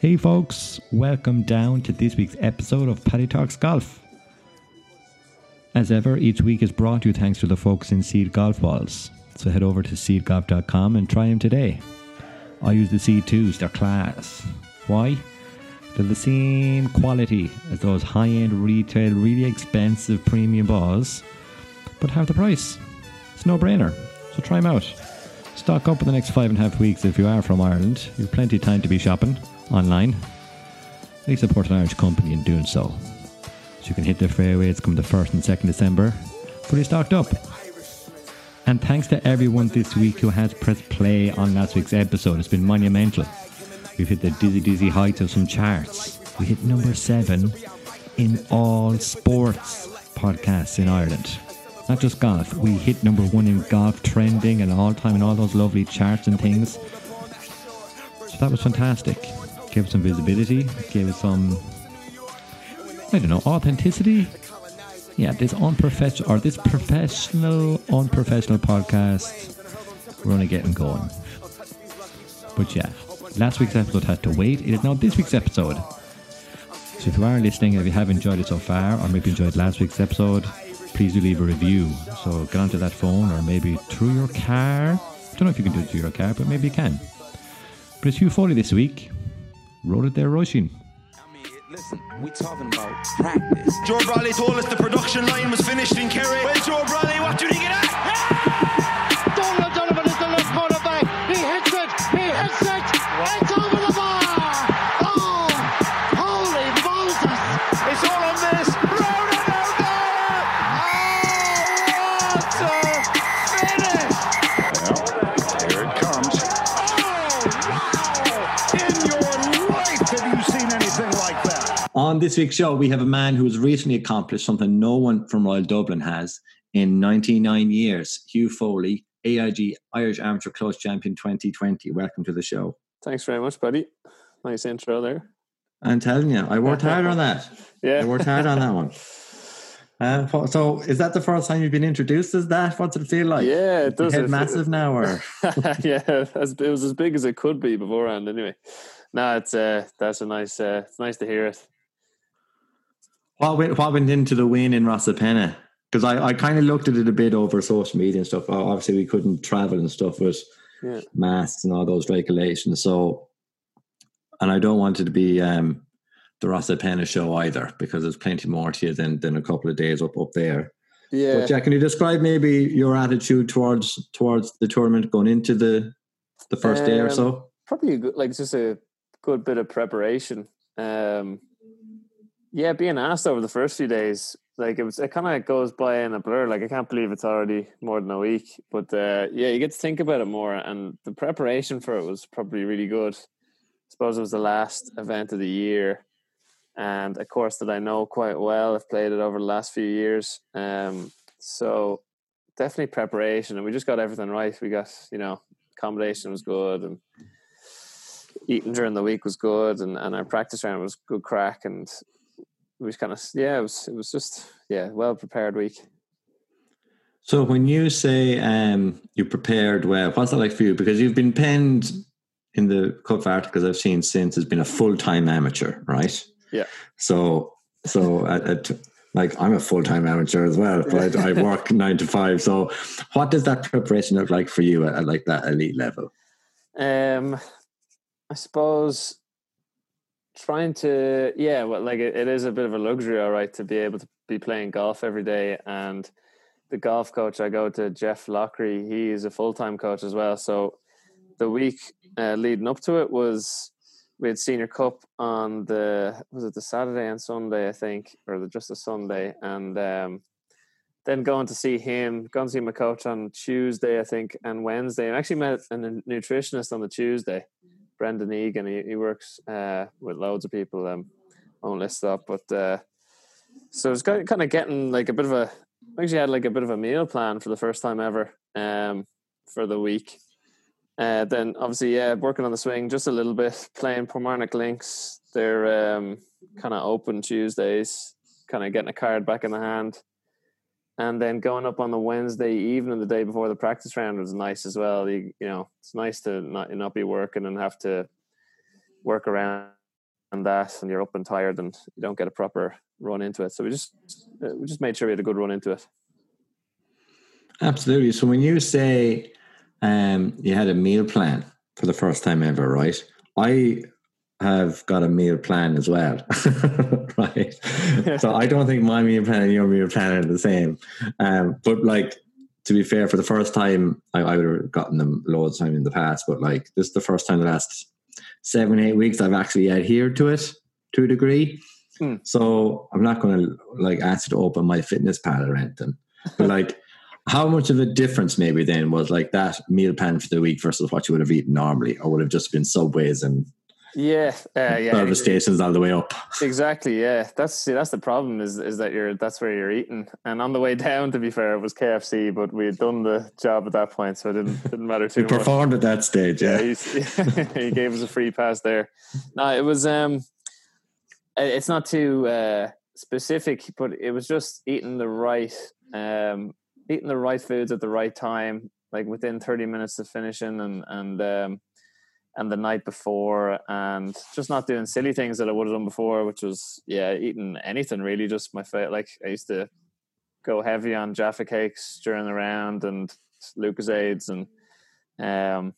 Hey folks, welcome down to this week's episode of Paddy Talks Golf. As ever, each week is brought to you thanks to the folks in Seed Golf Balls. So head over to seedgolf.com and try them today. I use the Seed 2s, they're class. Why? They're the same quality as those high end retail, really expensive premium balls, but have the price. It's no brainer. So try them out. Stock up in the next five and a half weeks if you are from Ireland. You've plenty of time to be shopping online. They support an Irish company in doing so. So you can hit the fairways come the 1st and 2nd December, fully stocked up. And thanks to everyone this week who has pressed play on last week's episode. It's been monumental. We've hit the dizzy, dizzy heights of some charts. We hit number seven in all sports podcasts in Ireland. Not just golf. We hit number one in golf trending and all time and all those lovely charts and things. So that was fantastic. Gave us some visibility, gave us some, I don't know, authenticity. Yeah, this unprofessional or this professional, unprofessional podcast, we're only getting going. But yeah, last week's episode had to wait. It is now this week's episode. So if you are listening, if you have enjoyed it so far, or maybe enjoyed last week's episode, please do leave a review. So get onto that phone or maybe through your car. I don't know if you can do it through your car, but maybe you can. But it's Hugh Foley this week. Wrote it there rushing. Listen, we talking about practice. Joe Bradley told us the production line was finished in Kerry. Joe this week's show, we have a man who has recently accomplished something no one from Royal Dublin has in 99 years. Hugh Foley, AIG Irish Amateur Close Champion 2020. Welcome to the show. Thanks very much, buddy. Nice intro there. I'm telling you, I worked hard on that. Yeah. I worked hard on that one. Uh, so, is that the first time you've been introduced as that? What's it feel like? Yeah, it does. It- massive now, or yeah, it was as big as it could be beforehand. Anyway, no, it's uh, that's a nice. Uh, it's nice to hear it. What went, what went into the win in Rosapenna? Because I, I kind of looked at it a bit over social media and stuff. Obviously, we couldn't travel and stuff with Yeah. masks and all those regulations. So, and I don't want it to be um, the Rosapenna show either, because there's plenty more to you than than a couple of days up up there. Yeah, But Jack, can you describe maybe your attitude towards towards the tournament going into the the first day or Um, so? probably a good, like just a good bit of preparation. Um, yeah, being asked over the first few days, like it was, it kind of goes by in a blur. Like I can't believe it's already more than a week, but uh, yeah, you get to think about it more, and the preparation for it was probably really good. I suppose it was the last event of the year, and a course that I know quite well. I've played it over the last few years, um, so definitely preparation, and we just got everything right. We got you know accommodation was good, and eating during the week was good, and, and our practice round was good crack, and we was kind of yeah, it was it was just yeah, well prepared week. So when you say um, you prepared well, what's that like for you? Because you've been penned in the of articles I've seen since has been a full time amateur, right? Yeah. So so at, at, like I'm a full time amateur as well, but I, I work nine to five. So what does that preparation look like for you at, at like that elite level? Um, I suppose trying to yeah, well, like it, it is a bit of a luxury, all right, to be able to be playing golf every day. And the golf coach I go to, Jeff Lockery, he is a full time coach as well. So the week uh, leading up to it was we had senior cup on the was it the Saturday and Sunday I think, or the, just a Sunday, and um, then going to see him, going to see my coach on Tuesday, I think, and Wednesday. I actually met a nutritionist on the Tuesday, Brendan Egan. He, he works uh, with loads of people. Um, I won't list up, but uh, so it's kind of getting like a bit of a. I actually had like a bit of a meal plan for the first time ever um, for the week. Uh, then obviously, yeah, working on the swing just a little bit, playing Portmarnock Links. They're um, kind of open Tuesdays, kind of getting a card back in the hand. And then going up on the Wednesday evening, the day before the practice round, was nice as well. You, you know, it's nice to not not be working and have to work around and that, and you're up and tired, and you don't get a proper run into it. So we just uh, we just made sure we had a good run into it. Absolutely. So when you say um, you had a meal plan for the first time ever, right? I have got a meal plan as well, right? so I don't think my meal plan and your meal plan are the same. Um, but like to be fair, for the first time, I, I would have gotten them loads of time in the past, but like this is the first time the last seven, eight weeks I've actually adhered to it to a degree. Hmm. So I'm not going to like ask you to open my fitness pal or anything, but like. How much of a difference maybe then was like that meal plan for the week versus what you would have eaten normally, or would have just been subways and Yeah, uh, yeah, service stations all the way up? exactly. Yeah, that's see, that's the problem is is that you're that's where you're eating, and on the way down, to be fair, it was KFC, but we had done the job at that point, so it didn't didn't matter too You much. performed at that stage, yeah, yeah. he's, he gave us a free pass there. No, it was um, it's not too uh, specific, but it was just eating the right um, eating the right foods at the right time, like within thirty minutes of finishing, and and um, and the night before, and just not doing silly things that I would have done before, which was yeah, eating anything really. Just my favorite. Like I used to go heavy on Jaffa cakes during the round and Lucozades and um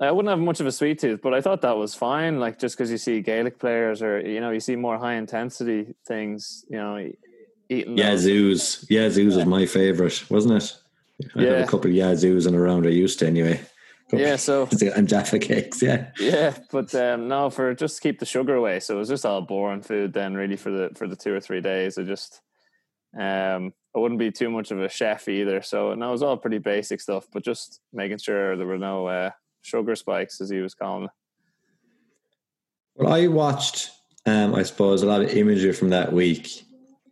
I wouldn't have much of a sweet tooth, but I thought that was fine. Like just because you see Gaelic players or you know you see more high intensity things, you know, eating. those- Yazoo's. Yazoo's was my favourite, wasn't it? I had a couple of Yazoo's in a round I used to anyway. Yeah, so And Jaffa cakes, yeah. yeah, but um, no, for just to keep the sugar away. So it was just all boring food then, really for the for the two or three days. I just um I wouldn't be too much of a chef either. So no, it was all pretty basic stuff, but just making sure there were no uh, sugar spikes, as he was calling it. Well, I watched, um, I suppose, a lot of imagery from that week,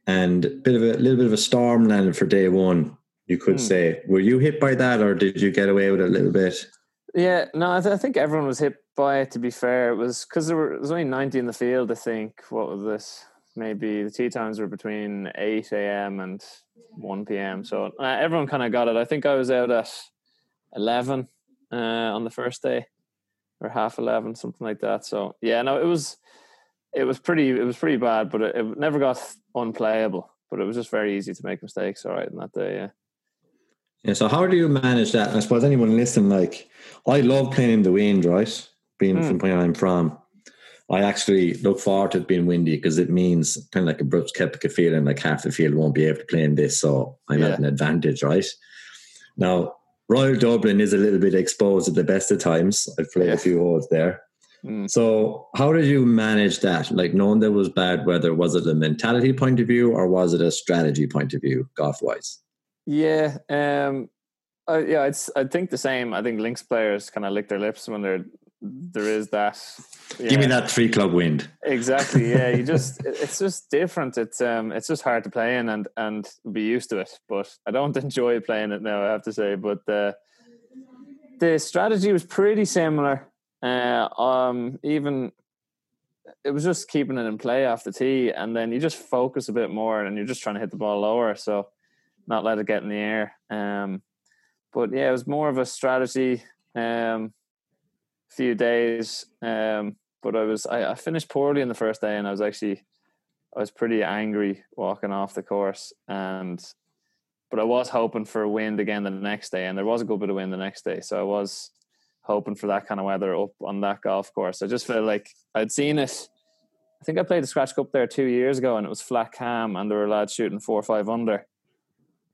and a bit of a little bit of a storm landed for day one. You could Hmm. say, were you hit by that, or did you get away with it a little bit? Yeah, no, I, th- I think everyone was hit by it. To be fair, it was because there there was only ninety in the field. I think what was this? Maybe the tea times were between eight a.m. and one p.m. So uh, everyone kind of got it. I think I was out at eleven uh, on the first day, or half eleven, something like that. So yeah, no, it was it was pretty it was pretty bad, but it, it never got unplayable. But it was just very easy to make mistakes. All right, in that day, yeah. Yeah. So how do you manage that? I suppose anyone listening, like, I love playing in the wind, right? Being Hmm. from where I'm from, I actually look forward to it being windy because it means kind of like a Brooks Koepka feeling, like half the field won't be able to play in this, so I'm Yeah. at an advantage, right? Now, Royal Dublin is a little bit exposed at the best of times. I've played Yeah. a few holes there. Mm. So, how did you manage that? Like, knowing there was bad weather, was it a mentality point of view or was it a strategy point of view, golf wise? Yeah, um, I, yeah, it's I think the same. I think links players kind of lick their lips when there there is that. Give me that three club wind. exactly. Yeah, you just it's just different. It's um it's just hard to play in and and be used to it. But I don't enjoy playing it now. I have to say, but uh, the strategy was pretty similar. Uh, um, even it was just keeping it in play off the tee, and then you just focus a bit more, and you're just trying to hit the ball lower, so not let it get in the air. Um, but yeah, it was more of a strategy. Um, few days, um, but I was I, I finished poorly in the first day, and I was actually I was pretty angry walking off the course, and but I was hoping for a wind again the next day, and there was a good bit of wind the next day, so I was hoping for that kind of weather up on that golf course. I just felt like I'd seen it. I think I played the Scratch Cup there two years ago, and it was flat cam, and there were lads shooting four or five under.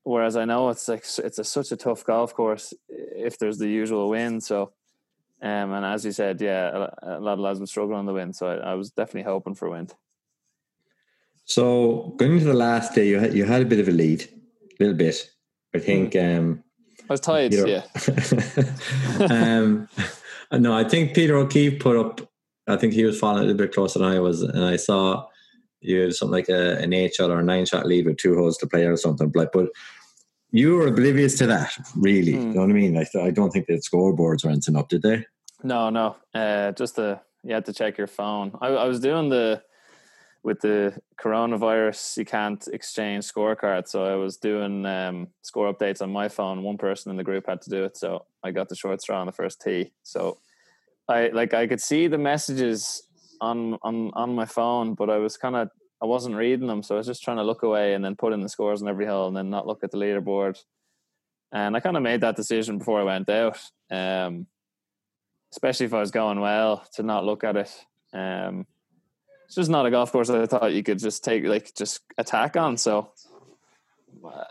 Whereas I know it's like it's a, such a tough golf course if there's the usual wind. So, um, and as you said, yeah, a, a lot of lads would struggle on the wind. So I, I was definitely hoping for wind. So, going into the last day, you had, you had a bit of a lead, a little bit. I think. Um, I was tired. Peter- Yeah, um, no, I think Peter O'Keefe put up. I think he was following a little bit closer than I was, and I saw you had something like a, an eight shot or a nine shot lead with two holes to play or something. But you were oblivious to that, really. Hmm. You know what I mean? Like, I don't think the scoreboards or anything up, did they? no, no, uh, just the you had to check your phone. I, I was doing the with the coronavirus, you can't exchange scorecards. So I was doing um, score updates on my phone. One person in the group had to do it, so I got the short straw on the first tee. So I like I could see the messages on on on my phone, but I was kind of I wasn't reading them, so I was just trying to look away and then put in the scores on every hole, and then not look at the leaderboard. And I kind of made that decision before I went out, um, especially if I was going well, to not look at it. Um, it's just not a golf course that I thought you could just take like just attack on. So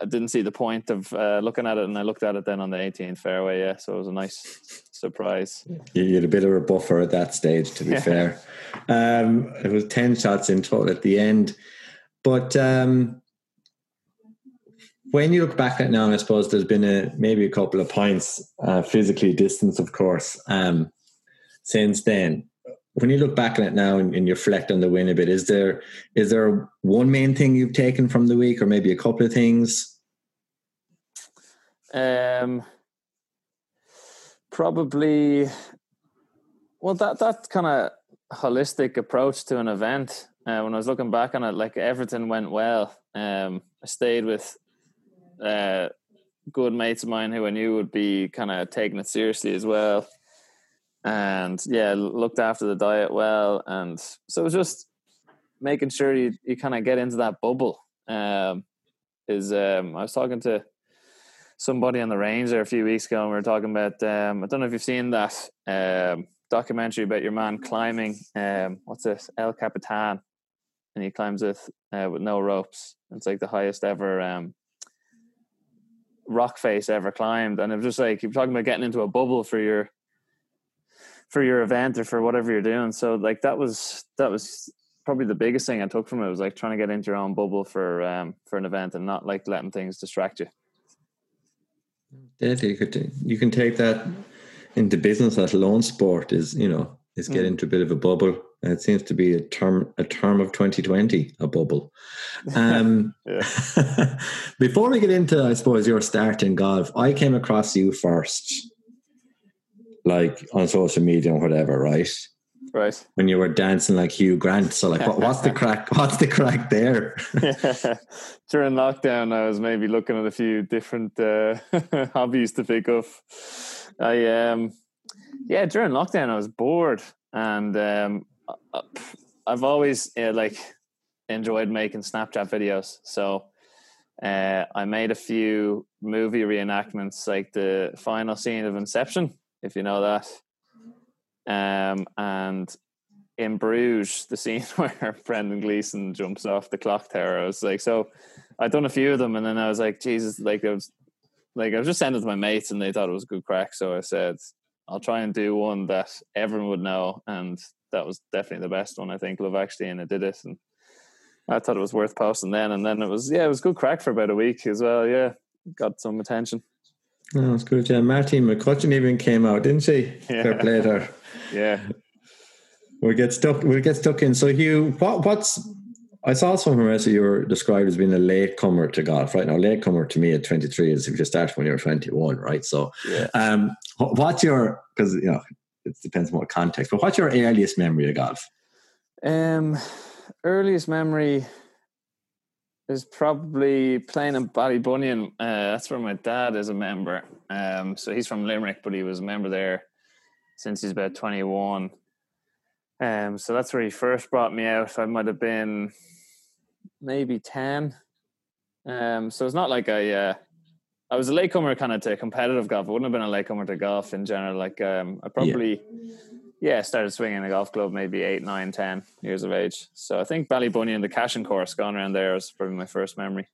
I didn't see the point of uh, looking at it, and I looked at it then on the 18th fairway. Yeah, so it was a nice surprise. You had a bit of a buffer at that stage, to be Yeah. fair. Um, it was 10 shots in total at the end. But um, when you look back at now, I suppose there's been a maybe a couple of points, uh, physically distance, of course, um, since then. When you look back at it now and, and you reflect on the win a bit, is there is there one main thing you've taken from the week, or maybe a couple of things? Um, probably, well, that that kind of holistic approach to an event. Uh, when I was looking back on it, like everything went well. Um, I stayed with uh, good mates of mine who I knew would be kind of taking it seriously as well, and yeah, looked after the diet well, and so it was just making sure you you kind of get into that bubble. Um, is um, I was talking to somebody on the range there a few weeks ago, and we were talking about. Um, I don't know if you've seen that um, documentary about your man climbing. Um, what's this? El Capitan, and he climbs with uh, with no ropes. It's like the highest ever um, rock face ever climbed, and it was just like you're talking about getting into a bubble for your for your event or for whatever you're doing. So like that was that was probably the biggest thing I took from it was like trying to get into your own bubble for um for an event and not like letting things distract you. Yeah, you could you can take that into business as lone sport is you know is get Mm. into a bit of a bubble. And it seems to be a term a term of 2020, a bubble. Um, before we get into, I suppose your start in golf, I came across you first, like on social media and whatever, right? Right. When you were dancing like Hugh Grant. So, like, what, what's the crack? What's the crack there? During lockdown, I was maybe looking at a few different uh, hobbies to pick up. I um, yeah, during lockdown, I was bored, and um, I- I've always uh, like enjoyed making Snapchat videos. So uh, I made a few movie reenactments, like the final scene of Inception, if you know that. Um, and in Bruges, the scene where Brendan Gleeson jumps off the clock tower, I was like, so I'd done a few of them, and then I was like, Jesus, like I was, like I was just sending to my mates, and they thought it was a good crack. So I said, I'll try and do one that everyone would know, and that was definitely the best one. I think Love Actually, and I did it, and I thought it was worth posting then, and then it was yeah, it was good crack for about a week as well. Yeah, got some attention. Oh, it's good. Yeah, Martine McCutcheon even came out, didn't she? Fair Yeah. play to. Yeah, We'll get stuck. We'll get stuck in. So, Hugh, what, what's? I saw somewhere else that you were described as being a latecomer to golf. Right now, latecomer to me at 23 is if you start when you're 21, right? So, Yeah. um, what's your? Because you know, it depends on what context. But what's your earliest memory of golf? Um, earliest memory is probably playing in Ballybunion. Uh, that's where my dad is a member. Um, so he's from Limerick, but he was a member there since he's about twenty one. Um, so that's where he first brought me out. I might have been maybe ten. Um, so it's not like I. Uh, I was a latecomer kind of to competitive golf. I wouldn't have been a latecomer to golf in general. Like um, I probably yeah, started swinging a golf club maybe eight, nine, ten years of age. So I think Ballybunion, and the Cashen course, going around there was probably my first memory.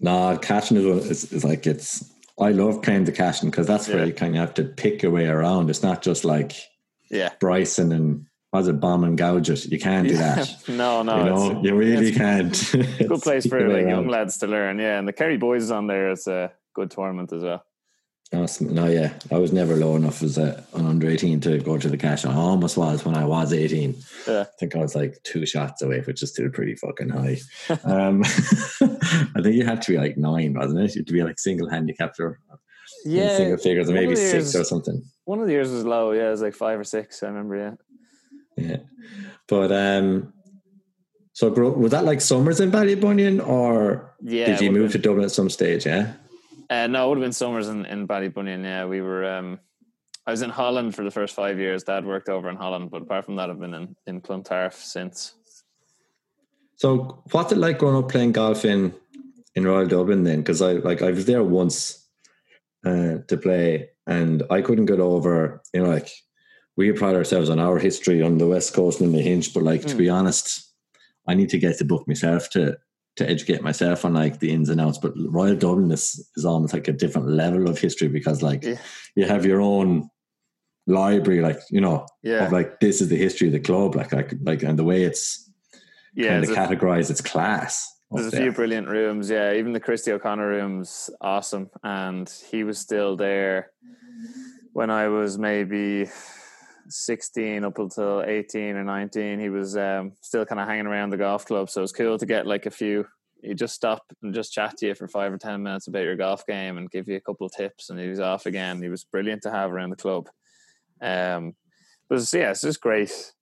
No, Cashen is, is, like it's. I love playing the Cashen because that's where Yeah. you kind of have to pick your way around. It's not just like Yeah, Bryson and was it bomb and gouge it. You can't do that. no, no, you know, you really it's can't. good place for like young lads to learn. Yeah, and the Kerry boys is on there. It's a good tournament as well. Awesome. No, yeah, I was never low enough as a, an under eighteen to go to the cash. I almost was when I was eighteen. Yeah. I think I was like two shots away, which is still pretty fucking high. um, I think you had to be like nine, wasn't it? You had to be like single handicapped or Yeah, single figures, or maybe six years- or something. one of the years was low. Yeah, it was like five or six. I remember. Yeah. Yeah, but um, so was that like summers in Ballybunion, or Yeah, did you move would've to Dublin at some stage? Yeah. Uh, no, it would have been summers in, in Ballybunion. Yeah, we were. Um, I was in Holland for the first five years. Dad worked over in Holland, but apart from that, I've been in in Clontarf since. So, what's it like growing up playing golf in in Royal Dublin then? Because I like I was there once uh, to play, and I couldn't get over. You know, like we pride ourselves on our history on the west coast and the Hinch, but like to be honest, I need to get the book myself to to educate myself on like the ins and outs. But Royal Dublin is is almost like a different level of history because like Yeah. you have your own library, like you know, Yeah. of like this is the history of the club, like like like and the way it's Yeah, kind of categorized, it's class. there's a there. few brilliant rooms. Yeah, even the Christy O'Connor room's awesome, and he was still there when I was maybe. 16 up until 18 or 19 he was um, still kind of hanging around the golf club. So it was cool to get like a few He'd just stop and just chat to you for five or ten minutes about your golf game and give you a couple of tips and he was off again. He was brilliant to have around the club. Um but yeah it's just great.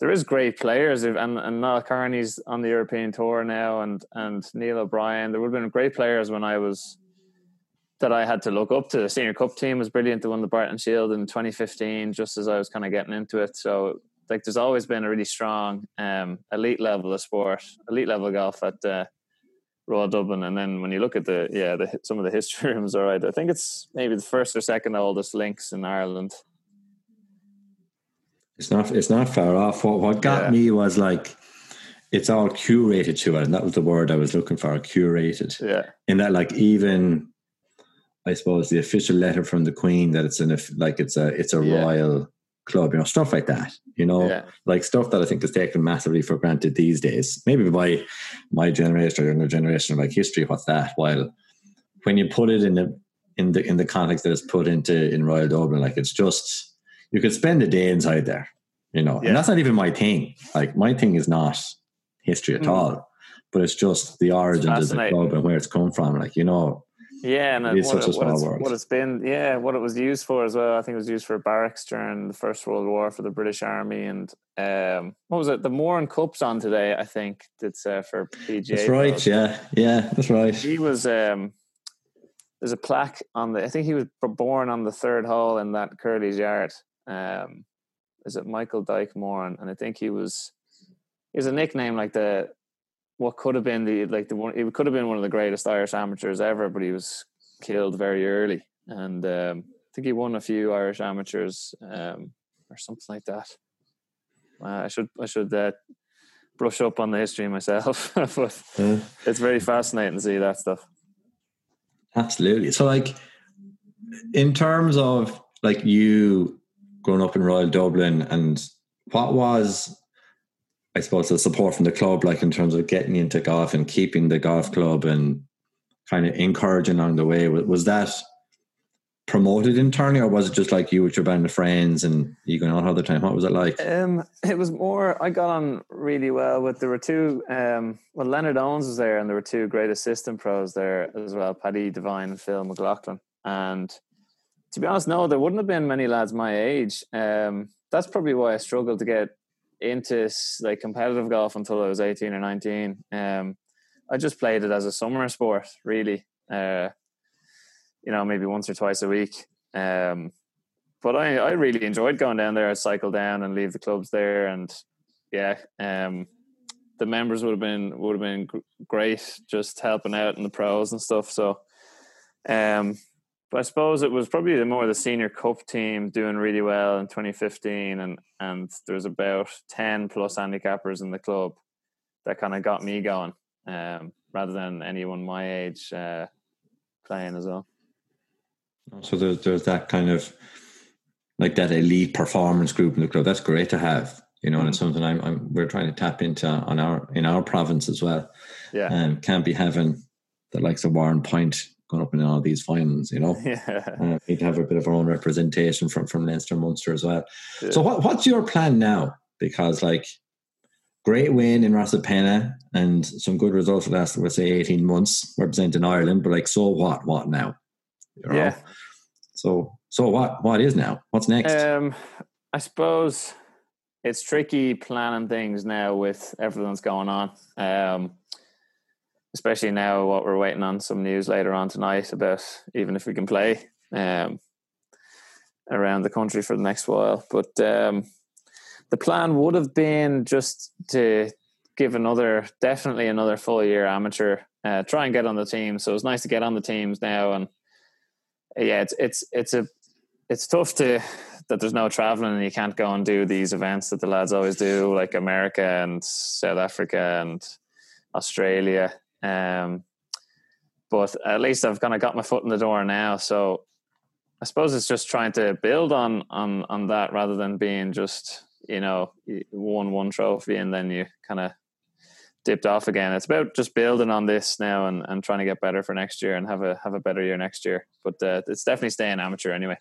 There is great players. And and Niall Kearney's on the European tour now and and Neil O'Brien. There would have been great players when I was that I had to look up to the senior cup team was brilliant they won the Barton Shield in 2015 just as I was kind of getting into it so like there's always been a really strong um elite level of sport elite level golf at uh, Royal Dublin and then when you look at the yeah the some of the history rooms all right I think it's maybe the first or second oldest links in Ireland It's not. It's not far off. What What got Yeah. me was like, it's all curated to it, and that was the word I was looking for. Curated. yeah In that, like, even I suppose the official letter from the Queen that it's an like it's a it's a Yeah. royal club, you know, stuff like that. You know, yeah like stuff that I think is taken massively for granted these days. Maybe by my generation or younger generation, like history. What's that? While when you put it in the in the in the context that it's put into in Royal Dublin, like it's just you could spend a day inside there, you know. Yeah. And that's not even my thing. Like my thing is not history at Mm. all, but it's just the origins of the club and where it's come from. Like you know, Yeah, and It is what, such it, what, small it's, world. what it's been, yeah, what it was used for as well. I think it was used for barracks during the First World War for the British Army, and um, what was it? The Moran Cup's on today. I think it's uh, for PGA. that's right. Yeah, yeah, that's right. He was. Um, there's a plaque on the. I think he was born on the third hole in that Curly's yard. Um, is it Michael Dyke Moran? And I think he was. He has a nickname like the what could have been the like the one. it could have been one of the greatest Irish amateurs ever, but he was killed very early, and um, I think he won a few Irish amateurs um, or something like that. Uh, I should I should uh, brush up on the history myself, but Uh, it's very fascinating to see that stuff. Absolutely. So, like, in terms of like you growing up in Royal Dublin, and what was, I suppose, the support from the club, like in terms of getting into golf and keeping the golf club and kind of encouraging along the way, was, was that promoted internally, or was it just like you with your band of friends and you going out all the time? What was it like? Um, it was more. I got on really well with. There were two. Um, well, Leonard Owens was there, and there were two great assistant pros there as well, Paddy Devine and Phil McLaughlin. And to be honest, no, there wouldn't have been many lads my age. Um, that's probably why I struggled to get into like competitive golf until I was eighteen or nineteen. Um, I just played it as a summer sport, really. Uh, you know, maybe once or twice a week. Um, but I, I really enjoyed going down there. I'd cycle down and leave the clubs there, and yeah, um, the members would have been would have been great, just helping out in the pros and stuff. So, um, but I suppose it was probably the more the senior cup team doing really well in 2015, and and there was about 10 plus handicappers in the club that kind of got me going, um, rather than anyone my age uh, playing as well. So there's there's that kind of like that elite performance group in the club. That's great to have, you know, and it's something I'm, I'm we're trying to tap into on our in our province as well. Yeah, Um, can't be having the likes of Warrenpoint going up in all these finals, you know. yeah. Uh, need to have a bit of our own representation from from Leinster, Munster as well. Yeah. So what what's your plan now? Because like great win in Rosapenna and some good results for the last let's say eighteen months representing Ireland, but like so what? What now? You know? Yeah. So so what? What is now? What's next? Um, I suppose it's tricky planning things now with everything that's going on. Um, especially now, what we're waiting on some news later on tonight about even if we can play. Um, around the country for the next while. But um, the plan would have been just to give another, definitely another full year amateur, uh, try and get on the team. So it's nice to get on the teams now, and yeah, it's it's it's a it's tough to that there's no traveling and you can't go and do these events that the lads always do, like America and South Africa and Australia. Um, but at least I've kind of got my foot in the door now. So I suppose it's just trying to build on on on that rather than being just you know won one trophy and then you kind of dipped off again. It's about just building on this now and, and trying to get better for next year and have a have a better year next year. But uh, it's definitely staying amateur anyway.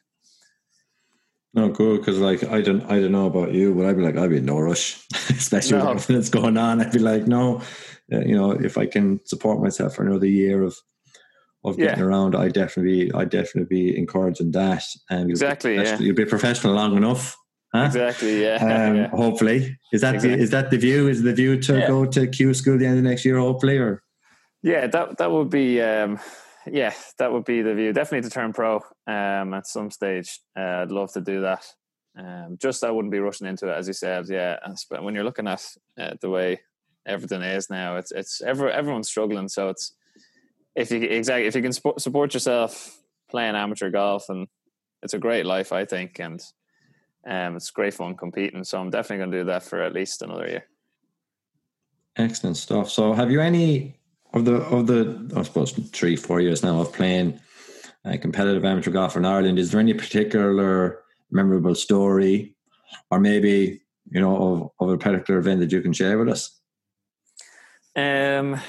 No, good because like I don't I don't know about you, but I'd be like I'd be in no rush, especially No. with everything that's going on. I'd be like, no, uh, you know, if I can support myself for another year of of getting Yeah. around, I definitely I definitely be encouraging that. And you'll Exactly, be yeah. professional- you'll be professional long enough, huh? Exactly. Yeah. Um, yeah. Hopefully, is that Exactly. the, is that the view? Is the view to Yeah. go to Q school the end of next year? Hopefully, or Yeah, that that would be um, yeah, that would be the view. Definitely to turn pro um, at some stage. Uh, I'd love to do that. Um, just I wouldn't be rushing into it, as you said. Yeah, sp- when you're looking at uh, the way everything is now, it's it's every, everyone's struggling. So it's if you exactly if you can spo- support yourself playing amateur golf, and it's a great life, I think, and um, it's great fun competing. So I'm definitely going to do that for at least another year. excellent stuff. So, have you any of the of the I suppose three four years now of playing uh, competitive amateur golf in Ireland? Is there any particular memorable story, or maybe you know of, of a particular event that you can share with us? Um,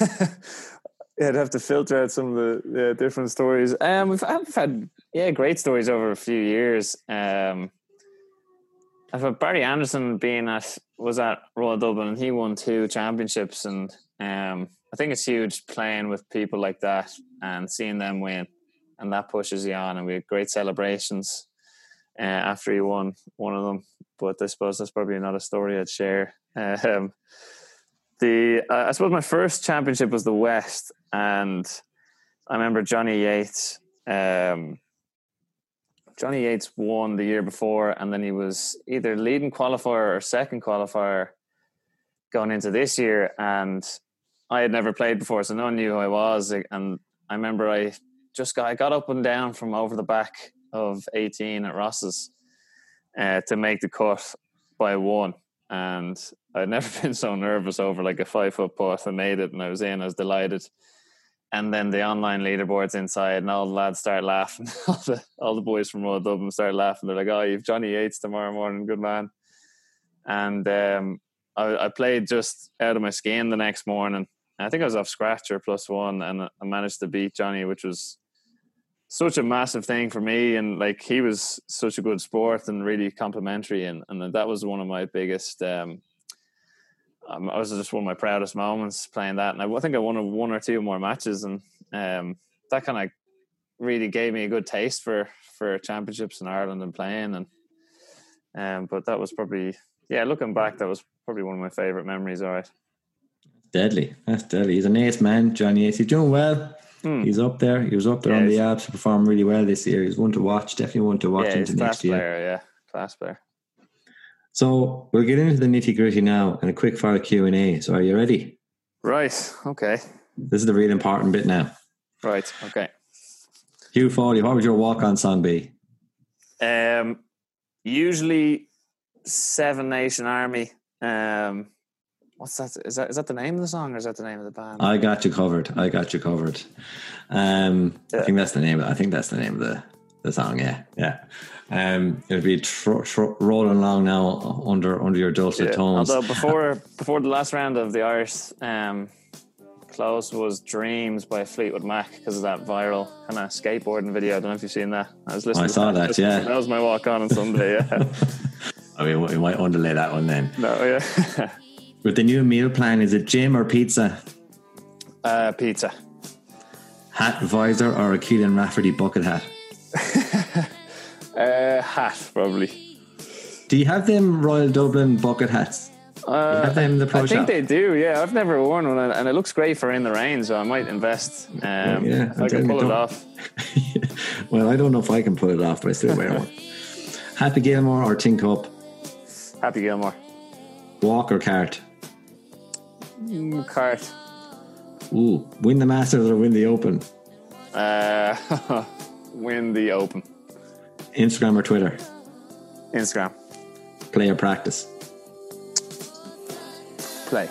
yeah, I'd have to filter out some of the, the different stories. Um, we've, I've had yeah great stories over a few years. Um, I've had Barry Anderson being at was at Royal Dublin and he won two championships and um, I think it's huge playing with people like that and seeing them win and that pushes you on and we had great celebrations uh, after he won one of them. But I suppose that's probably not a story I'd share. Um, the uh, I suppose my first championship was the West, and I remember Johnny Yates. Um, Johnny Yates won the year before, and then he was either leading qualifier or second qualifier going into this year. And I had never played before, so no one knew who I was. And I remember I just got I got up and down from over the back of eighteen at Rosses uh, to make the cut by one, and I'd never been so nervous over like a five foot putt. I made it, and I was in. I was delighted. And then the online leaderboards inside, and all the lads start laughing. all the all the boys from Royal Dublin start laughing. They're like, "Oh, you've Johnny Yates tomorrow morning, good man." And um, I, I played just out of my skin the next morning. I think I was off scratcher plus one, and I managed to beat Johnny, which was such a massive thing for me. And like he was such a good sport and really complimentary, and and that was one of my biggest. Um, um, I was just one of my proudest moments playing that, and I, think I won one or two more matches, and um, that kind of really gave me a good taste for for championships in Ireland and playing, and um, but that was probably yeah, looking back, that was probably one of my favorite memories. All right, Deadly, that's deadly. He's an ace man, Johnny Ace. He's doing well. Hmm. He's up there. He was up there Yeah, on the Alps. He performed really well this year. He's one to watch. Definitely one to watch yeah, into next class year. player, yeah, class player. So we'll get into the nitty gritty now and a quick fire Q and A. So are you ready? Right, okay, This is the real important bit now. right, okay. Hugh Foley, what would your walk on song be? Um, usually Seven Nation Army. Um, what's that? Is that is that the name of the song or is that the name of the band? I got you covered. I got you covered. Um, I think that's the name. I think that's the name of the, the song. Yeah, yeah. Um, it'll be tr- tr- rolling along now under under your dulcet Yeah. tones. Although before before the last round of the Irish um, close was "Dreams" by Fleetwood Mac because of that viral kind of skateboarding video. I don't know if you've seen that. I was listening. I to saw that, listening- yeah. that was my walk on on Sunday. Yeah. I mean, we might underlay that one then. no, yeah. With the new meal plan, is it gym or pizza? uh, pizza. Hat, visor, or a Caolan Rafferty bucket hat? Uh, hat probably. Do you have them Royal Dublin bucket hats? Uh, have them in the pro I think they do. Yeah, I've never worn one, and- it looks great for in the rain. So I might invest. Um, Yeah, I can and pull it off. well, I don't know if I can pull it off, but I still wear one. Happy Gilmore or Tin Cup? Happy Gilmore. Walk or cart? Mm, Cart. Ooh, win the Masters or win the Open? Uh, win the Open. Instagram or Twitter? Instagram. Play or practice? Play.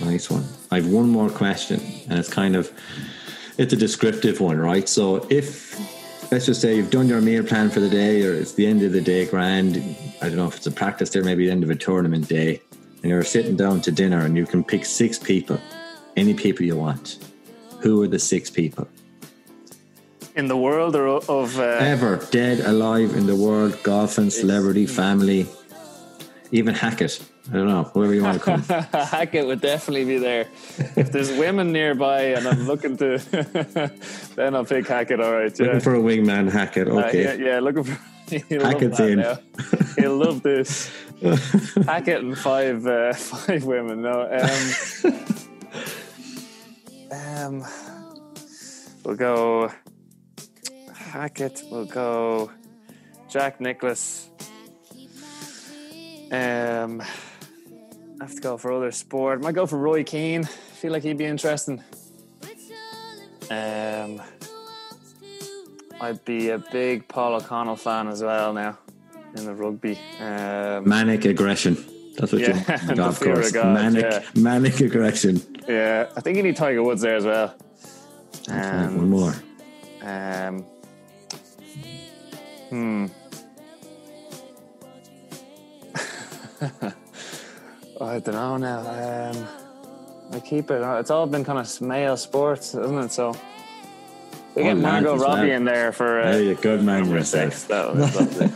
Nice one. I've one more question, and it's kind of it's a descriptive one, right? So if let's just say you've done your meal plan for the day, or it's the end of the day, grand. I don't know if it's a practice day, maybe the end of a tournament day, and you're sitting down to dinner, and you can pick six people, any people you want. Who are the six people In the world or of. Uh, ever dead, alive in the world, golfing, celebrity, family, even Hackett? I don't know, whoever you want to come. Hackett would definitely be there. If there's women nearby and I'm looking to, then I'll pick Hackett. All right, yeah. Looking for a wingman, Hackett. Uh, Okay. yeah, yeah, looking for. He'll Hackett's in. He'll love this. Hackett and five uh, five women. No, um, um, we'll go Hackett. We'll go Jack Nicklaus. Um, I have to go for other sport. Might go for Roy Keane. Feel like he'd be interesting. Um, I'd be a big Paul O'Connell fan as well now in the rugby. Um, Manic aggression. That's what Yeah, you want on the the golf fear of course. God, manic, yeah. manic aggression. yeah, I think you need Tiger Woods there as well. And, one more. Um, hmm. I don't know now. Um, I keep it. It's all been kind of male sports, isn't it? So we Oh, get Margot Robbie well. in there for uh, good man yourself. six. That was lovely.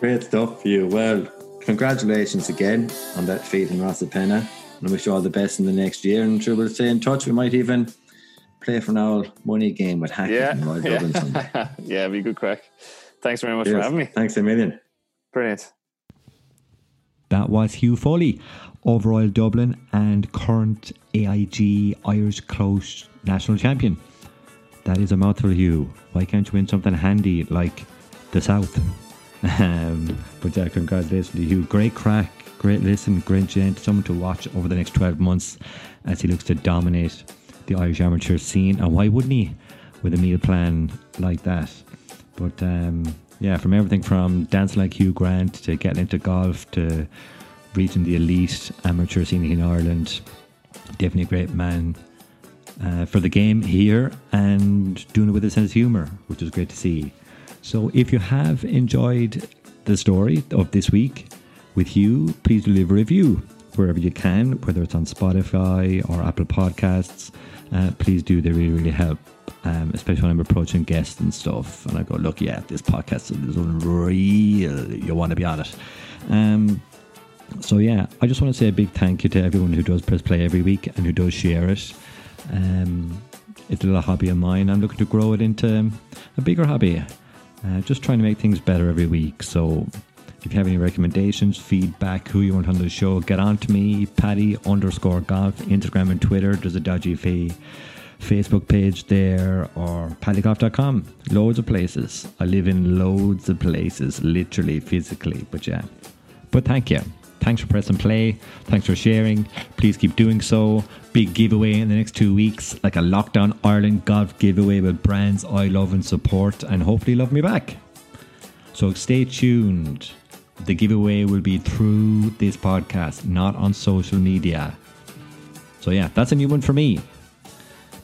Great stuff for you. Well, congratulations again on that feat in Rosapenna. And I wish you all the best in the next year. And sure, we'll stay in touch. We might even play for an old money game with Hackett yeah, and Royal Dublin someday. yeah, yeah. It'd be good crack. Thanks very much for having me. Thanks a million. Brilliant. That was Hugh Foley of Royal Dublin and current AIG Irish Close national champion. That is a mouthful, Hugh. Why can't you win something handy like the South? Um, but yeah, congratulations to you. Great crack, great listen, great gent. Someone to watch over the next 12 months as he looks to dominate the Irish amateur scene. And why wouldn't he with a meal plan like that? But um, yeah, from everything from dancing like Hugh Grant to getting into golf to reaching the elite amateur scene in Ireland, definitely a great man uh, for the game here and doing it with a sense of humour, which is great to see. So if you have enjoyed the story of this week with you, please leave a review wherever you can, whether it's on Spotify or Apple Podcasts. Uh, please do, they really, really help. Um, especially when I'm approaching guests and stuff, and I go, "Look, yeah, this podcast is unreal. You want to be on it." Um, so yeah, I just want to say a big thank you to everyone who does press play every week and who does share it. Um, it's a little hobby of mine. I'm looking to grow it into a bigger hobby. Uh, just trying to make things better every week. So if you have any recommendations, feedback, who you want on the show, get on to me, Paddy underscore golf, Instagram and Twitter. There's a dodgy fee. Facebook page there or paddygolf.com. Loads of places. I live in loads of places, literally, physically. But yeah. But thank you. Thanks for pressing play. Thanks for sharing. Please keep doing so. Big giveaway in the next two weeks, like a Lockdown Ireland golf giveaway with brands I love and support, and hopefully love me back. So stay tuned. The giveaway will be through this podcast, not on social media. So yeah, that's a new one for me.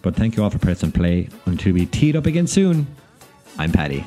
But thank you all for pressing play. Until we teed up again soon, I'm Paddy.